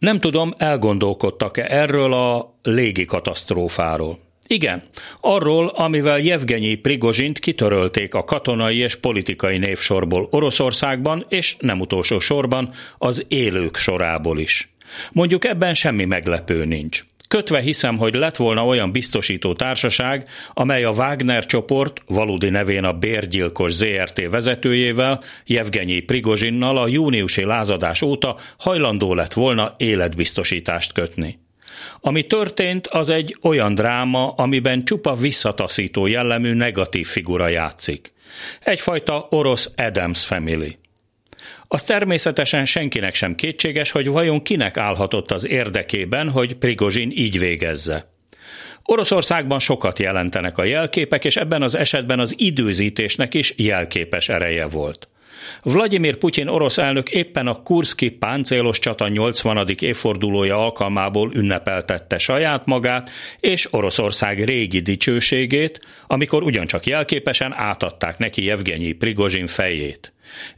Nem tudom, elgondolkodtak-e erről a légi katasztrófáról. Igen, arról, amivel Jevgenyi Prigozsint kitörölték a katonai és politikai névsorból Oroszországban, és nem utolsó sorban az élők sorából is. Mondjuk ebben semmi meglepő nincs. Kötve hiszem, hogy lett volna olyan biztosító társaság, amely a Wagner csoport, valódi nevén a Bérgyilkos ZRT vezetőjével, Jevgenyi Prigozsinnal a júniusi lázadás óta hajlandó lett volna életbiztosítást kötni. Ami történt, az egy olyan dráma, amiben csupa visszataszító jellemű negatív figura játszik. Egyfajta orosz Adams Family. Az természetesen senkinek sem kétséges, hogy vajon kinek állhatott az érdekében, hogy Prigozsin így végezze. Oroszországban sokat jelentenek a jelképek, és ebben az esetben az időzítésnek is jelképes ereje volt. Vladimir Putyin orosz elnök éppen a Kurszki páncélos csata 80. évfordulója alkalmából ünnepeltette saját magát és Oroszország régi dicsőségét, amikor ugyancsak jelképesen átadták neki Jevgenyi Prigozsin fejét.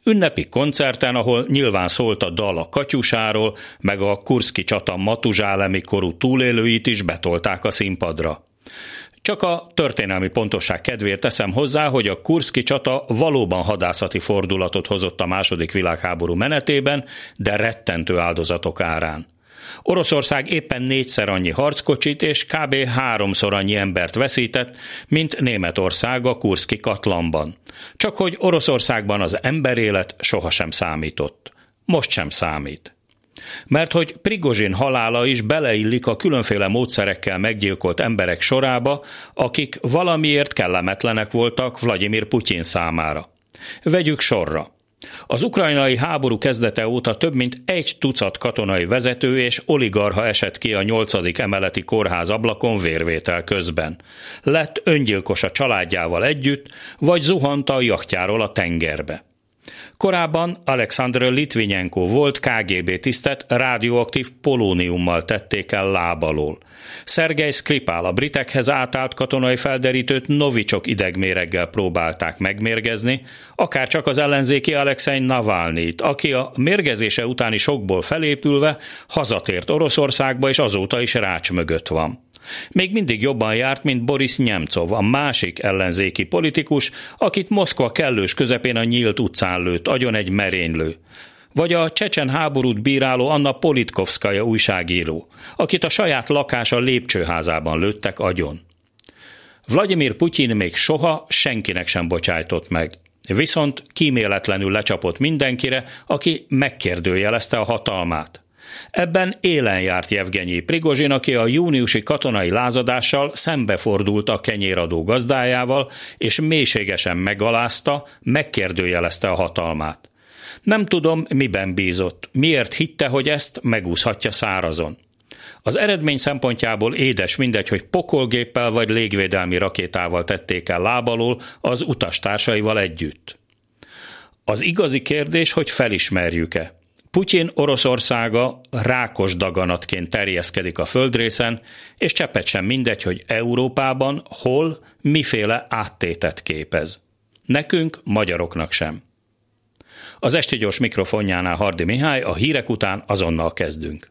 Ünnepi koncerten, ahol nyilván szólt a dal a katyusáról, meg a Kurszki csata matuzsálemi korú túlélőit is betolták a színpadra. Csak a történelmi pontosság kedvéért teszem hozzá, hogy a Kurszki csata valóban hadászati fordulatot hozott a második világháború menetében, de rettentő áldozatok árán. Oroszország éppen négyszer annyi harckocsit és kb. háromszor annyi embert veszített, mint Németország a Kurszki katlanban. Csak hogy Oroszországban az emberélet sohasem számított. Most sem számít. Mert hogy Prigozsin halála is beleillik a különféle módszerekkel meggyilkolt emberek sorába, akik valamiért kellemetlenek voltak Vladimir Putyin számára. Vegyük sorra. Az ukrajnai háború kezdete óta több mint egy tucat katonai vezető és oligarha esett ki a nyolcadik emeleti kórház ablakon vérvétel közben. Lett öngyilkos a családjával együtt, vagy zuhant a jachtjáról a tengerbe. Korábban Alexandr Litvinenko volt KGB tisztet rádióaktív polóniummal tették el lábalól. Szergej Skripál a britekhez átállt katonai felderítőt novicsok idegméreggel próbálták megmérgezni, akár csak az ellenzéki Alexei Navalnyit, aki a mérgezése utáni sokból felépülve hazatért Oroszországba és azóta is rács mögött van. Még mindig jobban járt, mint Boris Nemcov, a másik ellenzéki politikus, akit Moszkva kellős közepén a nyílt utcán lőtt, agyon egy merénylő vagy a csecsen háborút bíráló Anna Politkovskaja újságíró, akit a saját lakása lépcsőházában lőttek agyon. Vladimir Putyin még soha senkinek sem bocsájtott meg, viszont kíméletlenül lecsapott mindenkire, aki megkérdőjelezte a hatalmát. Ebben élen járt Jevgenyi Prigozsin, aki a júniusi katonai lázadással szembefordult a kenyéradó gazdájával, és mélységesen megalázta, megkérdőjelezte a hatalmát. Nem tudom, miben bízott, miért hitte, hogy ezt megúszhatja szárazon. Az eredmény szempontjából édes mindegy, hogy pokolgéppel vagy légvédelmi rakétával tették el lábalól az utastársaival együtt. Az igazi kérdés, hogy felismerjük-e. Putyin Oroszországa rákos daganatként terjeszkedik a földrészen, és cseppet sem mindegy, hogy Európában hol, miféle áttétet képez. Nekünk, magyaroknak sem. Az esti gyors mikrofonjánál Hardi Mihály, a hírek után azonnal kezdünk.